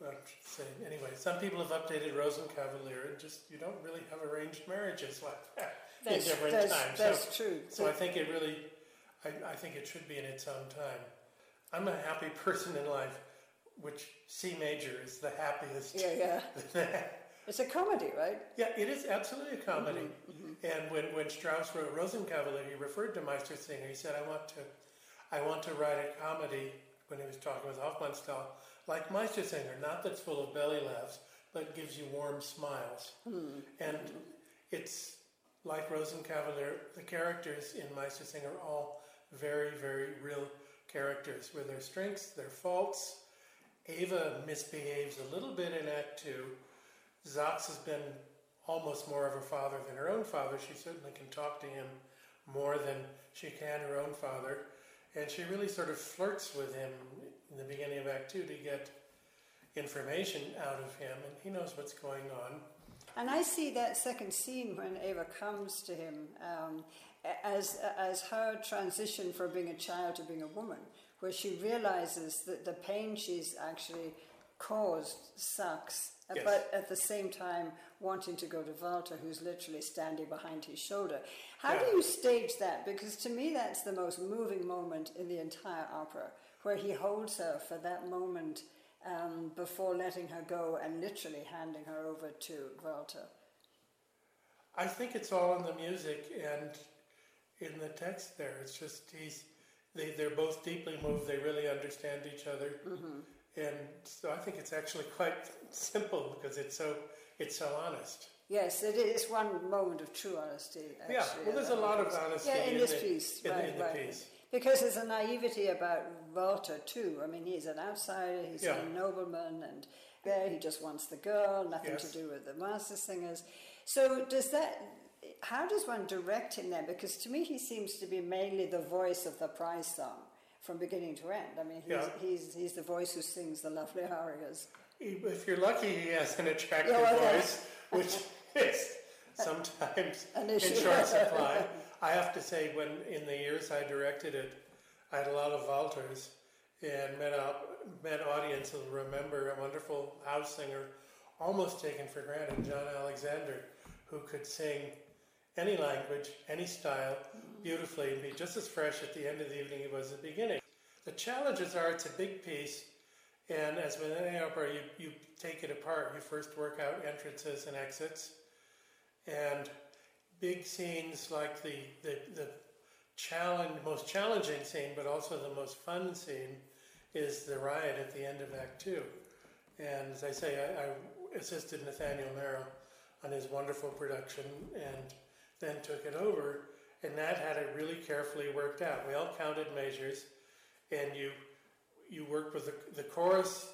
S12: Well, say anyway. Some people have updated Rosenkavalier, and just you don't really have arranged marriages like that in different
S8: that's-
S12: times.
S8: that's
S12: so,
S8: true.
S12: So I think it really, I, I think it should be in its own time. I'm a happy person in life, which C major is the happiest.
S8: Yeah, yeah. It's a comedy, right?
S12: Yeah, it is absolutely a comedy.
S8: Mm-hmm,
S12: And when, when Strauss wrote Rosenkavalier, he referred to Meister Meistersinger. He said, "I want to, I want to write a comedy." When he was talking with Hofmannsthal, like Meistersinger, not that's full of belly laughs, but gives you warm smiles.
S8: Hmm.
S12: And it's like Rosenkavalier. The characters in Meistersinger are all very, very real characters, with their strengths, their faults. Eva misbehaves a little bit in Act Two. Sachs has been almost more of her father than her own father. She certainly can talk to him more than she can her own father. And she really sort of flirts with him in the beginning of Act Two to get information out of him, and he knows what's going on.
S8: And I see that second scene when Eva comes to him um, as, as her transition from being a child to being a woman, where she realizes that the pain she's actually caused Sachs,
S12: Yes.
S8: but at the same time wanting to go to Walter, who's literally standing behind his shoulder. How do you stage that? Because to me, that's the most moving moment in the entire opera, where he holds her for that moment um, before letting her go and literally handing her over to Walter.
S12: I think it's all in the music and in the text there. It's just he's they, they're both deeply moved. They really understand each other. And so I think it's actually quite simple because it's so it's so honest.
S8: Yes, it is one moment of true honesty. Actually,
S12: Yeah, well, there's a lot of honesty
S8: Yeah, in,
S12: in
S8: this
S12: the-
S8: piece,
S12: in
S8: right,
S12: in the
S8: right.
S12: piece.
S8: Because there's a naivety about Walter too. I mean, he's an outsider. He's
S12: Yeah.
S8: a nobleman, and there he just wants the girl. Nothing
S12: Yes.
S8: to do with the master singers. So does that? How does one direct him then? Because to me, he seems to be mainly the voice of the prize song from beginning to end. I mean, he's,
S12: Yeah.
S8: he's, he's the voice who sings the lovely arias.
S12: If you're lucky, he has an attractive
S8: Yeah,
S12: voice, which is sometimes
S8: An
S12: in
S8: issue.
S12: short supply. I have to say, when in the years I directed it, I had a lot of Walters and met out, met audience who remember a wonderful house singer, almost taken for granted, John Alexander, who could sing any language, any style, beautifully, and be just as fresh at the end of the evening as he was at the beginning. The challenges are it's a big piece, and as with any opera, you, you take it apart. You first work out entrances and exits, and big scenes like the, the, the challenge, most challenging scene, but also the most fun scene, is the riot at the end of Act Two. And as I say, I, I assisted Nathaniel Merrill on his wonderful production and then took it over. And that had it really carefully worked out. We all counted measures, and you you worked with the, the chorus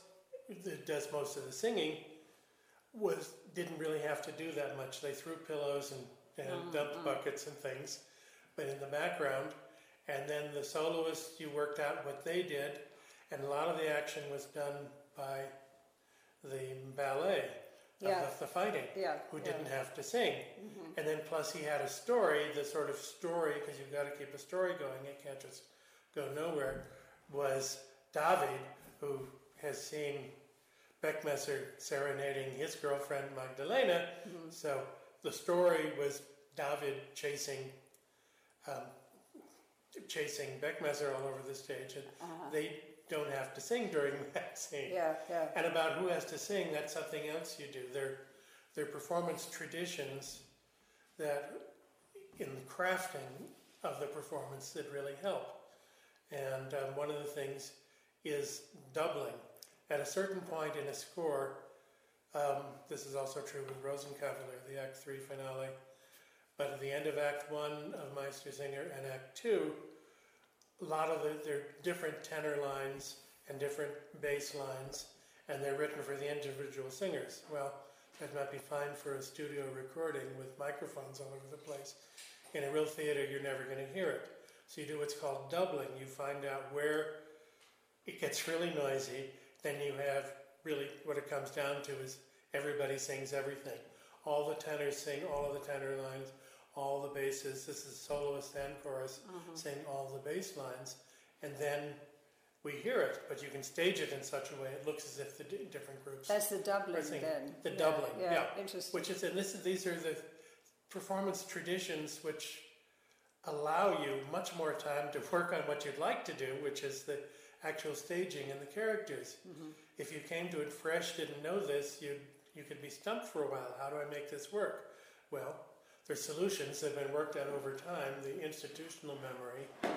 S12: that does most of the singing was didn't really have to do that much. They threw pillows and, and mm-hmm. dumped buckets and things, but in the background, and then the soloists you worked out what they did, and a lot of the action was done by the ballet of the, the fighting,
S8: Yeah,
S12: who
S8: yeah.
S12: didn't have to sing. Mm-hmm. And then plus he had a story, the sort of story, because you've got to keep a story going, it can't just go nowhere, was David, who has seen Beckmesser serenading his girlfriend Magdalena. So the story was David chasing um, chasing Beckmesser all over the stage, and they don't have to sing during that scene.
S8: Yeah, yeah.
S12: And about who has to sing, that's something else you do. They're, they're performance traditions that, in the crafting of the performance, that really help. And um, one of the things is doubling. At a certain point in a score, um, this is also true with Rosenkavalier, the Act 3 finale, but at the end of Act 1 of Meistersinger and Act 2, a lot of the, they're different tenor lines and different bass lines, and they're written for the individual singers. Well, that might be fine for a studio recording with microphones all over the place. In a real theater, you're never going to hear it. So you do what's called doubling. You find out where it gets really noisy. Then you have really what it comes down to is everybody sings everything. All the tenors sing all of the tenor lines, all the basses. This is soloist and chorus mm-hmm. sing all the bass lines, and then we hear it. But you can stage it in such a way it looks as if the d- different groups.
S8: That's the doubling then.
S12: The
S8: Yeah,
S12: doubling,
S8: yeah,
S12: yeah.
S8: interesting.
S12: Which is, and this is, these are the performance traditions which allow you much more time to work on what you'd like to do, which is the actual staging and the characters.
S8: Mm-hmm.
S12: If you came to it fresh, didn't know this, you'd you could be stumped for a while. How do I make this work? Well, there's solutions have been worked out over time. The institutional memory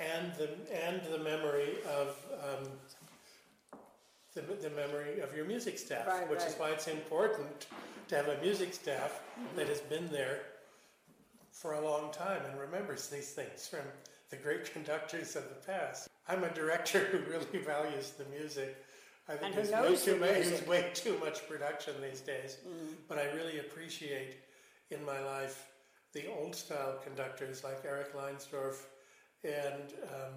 S12: and the and the memory of um, the, the memory of your music staff,
S8: Right,
S12: which is why it's important to have a music staff that has been there for a long time and remembers these things from the great conductors of the past. I'm a director who really values the music. I think there's way
S8: the
S12: too, much,
S8: music.
S12: there's way too much production these days.
S8: Mm.
S12: But I really appreciate in my life the old style conductors like Erich Leinsdorf and um,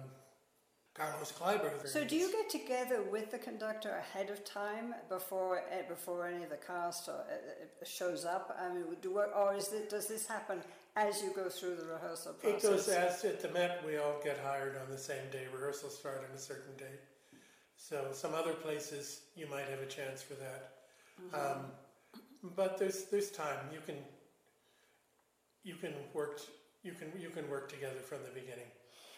S12: Carlos Kleiber.
S8: So, do you get together with the conductor ahead of time before eh, before any of the cast or, uh, shows up? I mean, do or is it, does this happen as you go through the rehearsal process.
S12: It goes as at the Met, we all get hired on the same day. Rehearsals start on a certain date. So some other places you might have a chance for that.
S8: Mm-hmm.
S12: Um, but there's there's time. You can you can work you can you can work together from the beginning.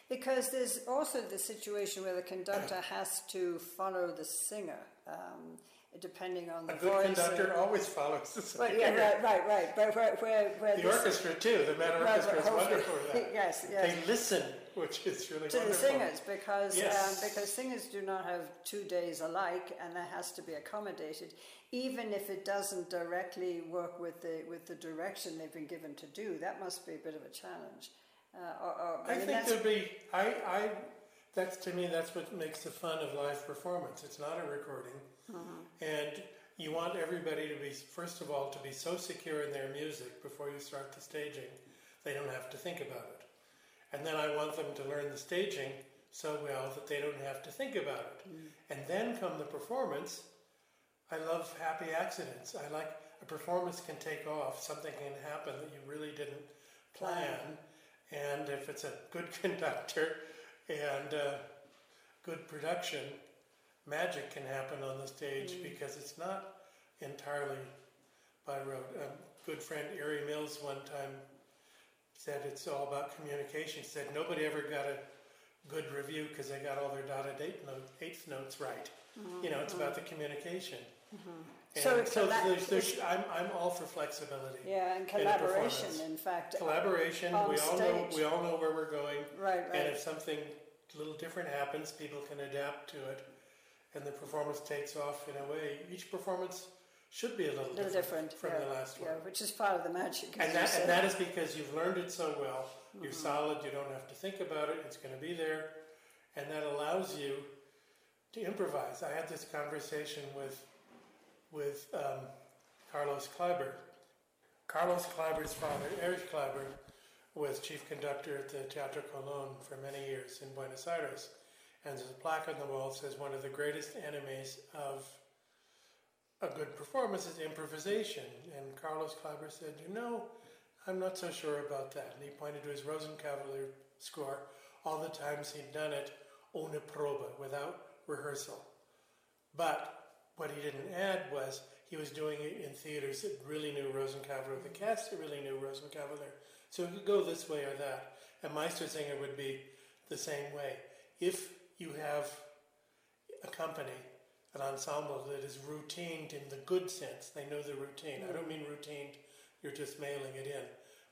S8: Because there's also the situation where the conductor has to follow the singer, um, depending on the
S12: A good
S8: voice.
S12: conductor
S8: and-
S12: always follows the.
S8: But yeah, right, right, right. But where, where, where
S12: The
S8: this-
S12: orchestra too. The Met
S8: Right,
S12: Orchestra is
S8: but hopefully-
S12: wonderful for that.
S8: yes, yes.
S12: They listen, which is really
S8: to the singers because
S12: Yes.
S8: um, because singers do not have two days alike and that has to be accommodated even if it doesn't directly work with the with the direction they've been given to do that must be a bit of a challenge uh, or, or,
S12: I,
S8: mean,
S12: think
S8: that's-
S12: there'd be. I, I. That's to me. That's what makes the fun of live performance. It's not a recording, and you want everybody to be first of all to be so secure in their music before you start the staging, they don't have to think about it. And then I want them to learn the staging so well that they don't have to think about it. And then come the performance. I love happy accidents. I like a performance can take off. Something can happen that you really didn't plan. And if it's a good conductor and uh, good production, magic can happen on the stage mm. because it's not entirely by rote. A good friend, Erie Mills, one time said it's all about communication. He said nobody ever got a good review because they got all their dotted eighth, note, eighth notes right. You know, it's about the mm-hmm. communication.
S8: Mm-hmm. So
S12: so,
S8: colla-
S12: there's, there's, I'm, I'm all for flexibility.
S8: yeah and collaboration
S12: performance.
S8: in fact
S12: uh,
S8: Collaboration.
S12: We all know we all know where we're going.
S8: right right.
S12: And if something a little different happens, people can adapt to it, and the performance takes off in a way. Each performance should be a little,
S8: a little different
S12: from
S8: yeah,
S12: the last
S8: yeah,
S12: one.
S8: which is part of the magic
S12: And that, and that is because you've learned it so well. You're
S8: Mm-hmm.
S12: solid. You don't have to think about it. It's going to be there, and that allows you to improvise. I had this conversation with with um, Carlos Kleiber. Carlos Kleiber's father, Erich Kleiber, was chief conductor at the Teatro Colón for many years in Buenos Aires. And there's a plaque on the wall that says one of the greatest enemies of a good performance is improvisation. And Carlos Kleiber said, You know, I'm not so sure about that. And he pointed to his Rosenkavalier score, all the times he'd done it ohne probe, without rehearsal. But what he didn't add was he was doing it in theaters that really knew Rosenkavalier, the cast that really knew Rosenkavalier. So it could go this way or that. And Meistersinger would be the same way. If you have a company, an ensemble that is routined in the good sense, they know the routine. I don't mean routined, you're just mailing it in,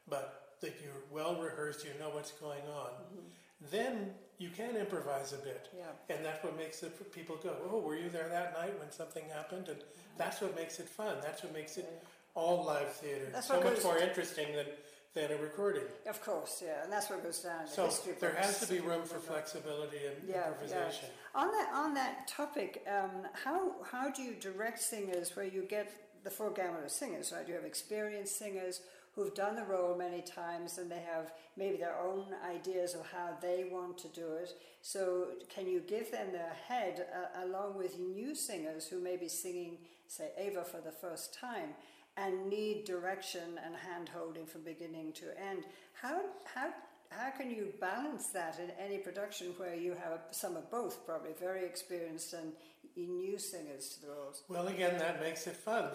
S12: but that you're well rehearsed, you know what's going on. Mm-hmm. Then you can improvise a bit.
S8: Yeah.
S12: And that's what makes the people go, oh, were you there that night when something happened? And mm-hmm. that's what makes it fun. That's what makes it all live theater.
S8: That's
S12: so much more interesting than, than a recording.
S8: Of course, yeah, and that's what goes down in the
S12: So
S8: history
S12: there has to be room for flexibility and
S8: Yeah,
S12: improvisation.
S8: yeah. On that on that topic, um, how how do you direct singers where you get the full gamut of singers? Right, you have experienced singers who've done the role many times and they have maybe their own ideas of how they want to do it. So can you give them their head uh, along with new singers who may be singing, say, Eva for the first time? And need direction and hand holding from beginning to end. How, how, how can you balance that in any production where you have some of both, probably very experienced and new singers to the roles?
S12: Well, again, that makes it fun.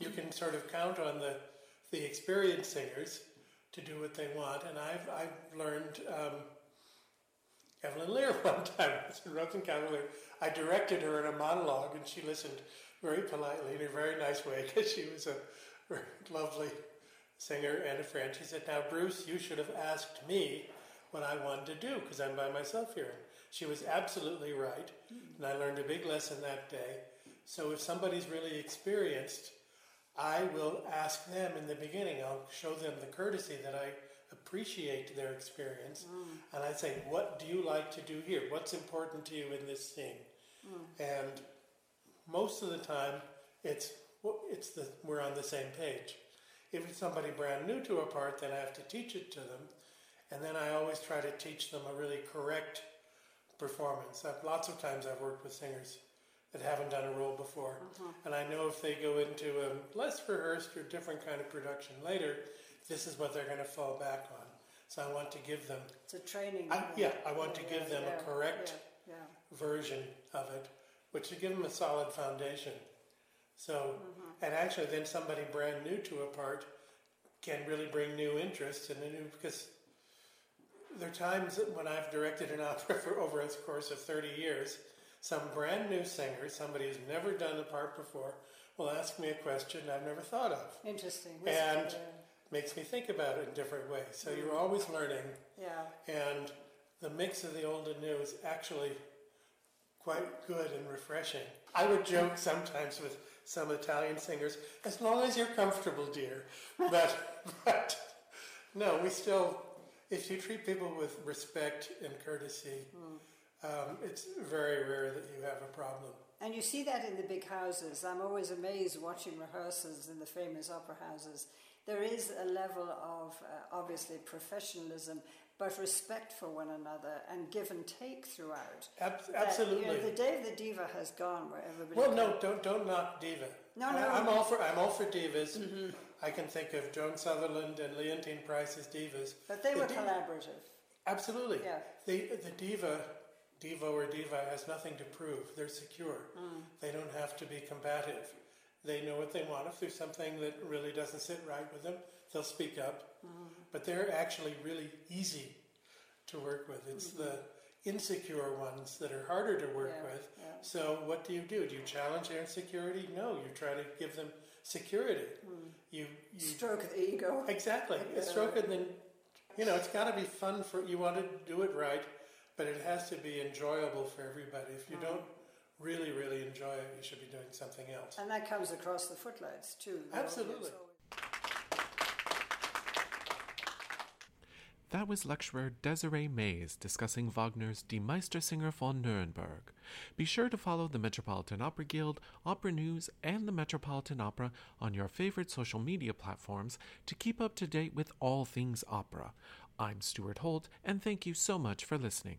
S12: You can sort of count on the, the experienced singers to do what they want. And I've, I've learned um, Evelyn Lear one time. It's in Rosenkavalier. I directed her in a monologue, and she listened very politely in a very nice way because she was a very lovely singer and a friend. She said, "Now, Bruce, you should have asked me what I wanted to do because I'm by myself here." She was absolutely right, and I learned a big lesson that day. So if somebody's really experienced, I will ask them in the beginning. I'll show them the courtesy that I appreciate their experience, mm. and I say, "What do you like to do here? What's important to you in this scene?" Mm. And most of the time, it's it's the we're on the same page. If it's somebody brand new to a part, then I have to teach it to them, and then I always try to teach them a really correct performance. I've, lots of times I've worked with singers that haven't done a role before, uh-huh. and I know if they go into a less rehearsed or different kind of production later, this is what they're going to fall back on. So I want to give them,
S13: It's a training.
S12: I, yeah, I want to
S13: yeah,
S12: give them
S13: yeah,
S12: a correct
S13: Yeah, yeah.
S12: version of it, which will give them a solid foundation. So, and actually, then somebody brand new to a part can really bring new interest and a new because there are times when I've directed an opera for over a course of 30 years, some brand new singer, somebody who's never done a part before, will ask me a question I've never thought of.
S13: Interesting.
S12: And makes me think about it in different ways. So you're always learning,
S13: yeah.
S12: and the mix of the old and new is actually quite good and refreshing. I would joke sometimes with some Italian singers, as long as you're comfortable, dear. But, but no, we still, if you treat people with respect and courtesy, um, it's very rare that you have a problem.
S13: And you see that in the big houses. I'm always amazed watching rehearsals in the famous opera houses. There is a level of uh, obviously professionalism, but respect for one another and give and take throughout.
S12: Ab-
S13: That, you know,
S12: absolutely.
S13: the day of the diva has gone where everybody.
S12: Well, no, don't don't knock diva.
S13: No, no.
S12: I, am all for I'm all for divas. I can think of Joan Sutherland and Leontyne Price as divas.
S13: But they
S12: The
S13: were collaborative.
S12: Absolutely.
S13: Yeah.
S12: The the diva, diva or diva has nothing to prove. They're secure.
S13: Mm.
S12: They don't have to be combative. They know what they want. If there's something that really doesn't sit right with them, they'll speak up. But they're actually really easy to work with. It's the insecure ones that are harder to work
S13: Yeah,
S12: with.
S13: yeah.
S12: So what do you do? Do you challenge their insecurity? No, you try to give them security. You, you
S13: Stroke the ego.
S12: Exactly.
S13: Yeah.
S12: Stroke it, and then you know it's got to be fun for you. Want to do it right, but it has to be enjoyable for everybody. If you
S13: Mm.
S12: don't really, really enjoy it, you should be doing something else.
S13: And that comes across the footlights too.
S12: Absolutely.
S13: audience always-
S1: That was lecturer Desiree Mays discussing Wagner's Die Meistersinger von Nuremberg. Be sure to follow the Metropolitan Opera Guild, Opera News, and the Metropolitan Opera on your favorite social media platforms to keep up to date with all things opera. I'm Stuart Holt, and thank you so much for listening.